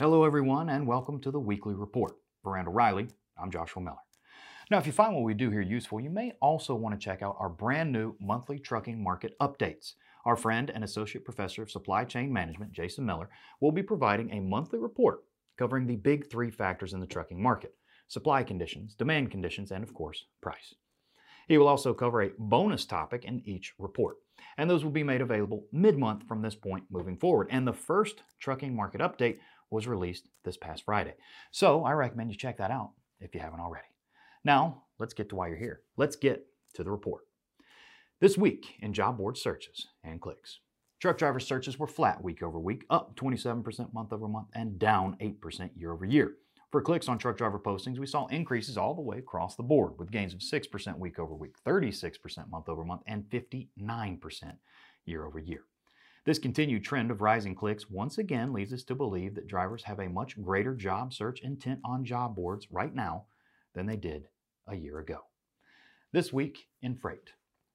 Hello, everyone, and welcome to the weekly report. For Randall Reilly, I'm Joshua Miller. Now, if you find what we do here useful, you may also want to check out our brand new monthly trucking market updates. Our friend and Associate Professor of Supply Chain Management, Jason Miller, will be providing a monthly report covering the big three factors in the trucking market supply conditions, demand conditions, and of course, price. He will also cover a bonus topic in each report, and those will be made available mid month from this point moving forward. And the first trucking market update was released this past Friday. So I recommend you check that out if you haven't already. Now, let's get to why you're here. Let's get to the report. This week in job board searches and clicks, truck driver searches were flat week over week, up 27% month over month, and down 8% year over year. For clicks on truck driver postings, we saw increases all the way across the board, with gains of 6% week over week, 36% month over month, and 59% year over year. This continued trend of rising clicks once again leads us to believe that drivers have a much greater job search intent on job boards right now than they did a year ago. This week in freight,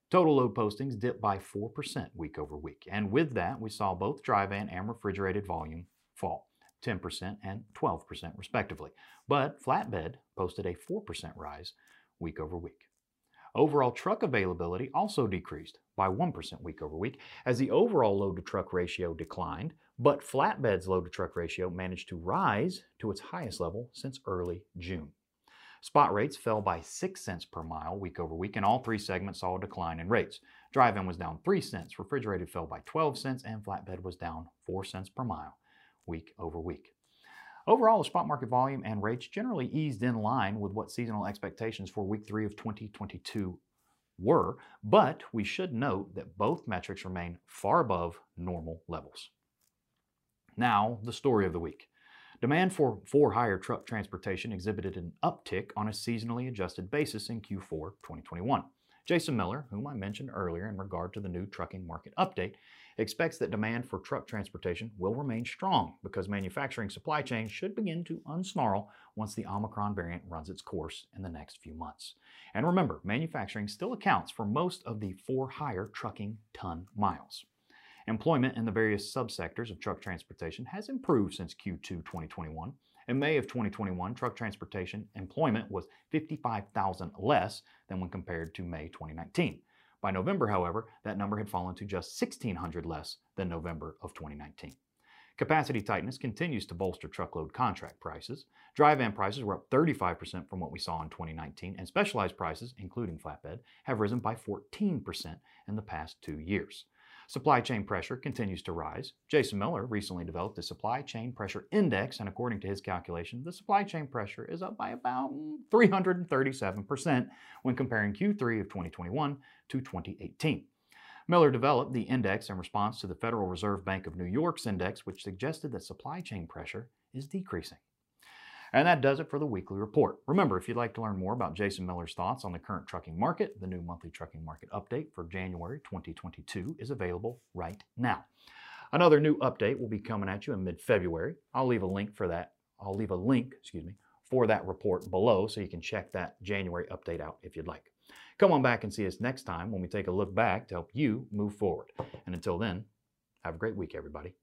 total load postings dipped by 4% week over week, and with that, we saw both dry van and refrigerated volume fall 10% and 12% respectively. But flatbed posted a 4% rise week over week. Overall truck availability also decreased by 1% week over week as the overall load to truck ratio declined, but flatbed's load to truck ratio managed to rise to its highest level since early June. Spot rates fell by 6 cents per mile week over week, and all three segments saw a decline in rates. Dry van was down 3 cents, refrigerated fell by 12 cents, and flatbed was down 4 cents per mile week over week. Overall, the spot market volume and rates generally eased in line with what seasonal expectations for week three of 2022 were, but we should note that both metrics remain far above normal levels. Now, the story of the week. Demand for for-hire truck transportation exhibited an uptick on a seasonally adjusted basis in Q4 2021. Jason Miller, whom I mentioned earlier in regard to the new trucking market update, expects that demand for truck transportation will remain strong because manufacturing supply chains should begin to unsnarl once the Omicron variant runs its course in the next few months. And remember, manufacturing still accounts for most of the for hire trucking ton miles. Employment in the various subsectors of truck transportation has improved since Q2 2021 in May of 2021, truck transportation employment was 55,000 less than when compared to May 2019. By November, however, that number had fallen to just 1,600 less than November of 2019. Capacity tightness continues to bolster truckload contract prices. Dry van prices were up 35% from what we saw in 2019, and specialized prices, including flatbed, have risen by 14% in the past two years. Supply chain pressure continues to rise. Jason Miller recently developed a supply chain pressure index, and according to his calculation, the supply chain pressure is up by about 337% when comparing Q3 of 2021 to 2018. Miller developed the index in response to the Federal Reserve Bank of New York's index, which suggested that supply chain pressure is decreasing. And that does it for the weekly report. Remember, if you'd like to learn more about Jason Miller's thoughts on the current trucking market, the new monthly trucking market update for January 2022 is available right now. Another new update will be coming at you in mid-February. I'll leave a link for that. I'll leave a link, excuse me, for that report below so you can check that January update out if you'd like. Come on back and see us next time when we take a look back to help you move forward. And until then, have a great week, everybody.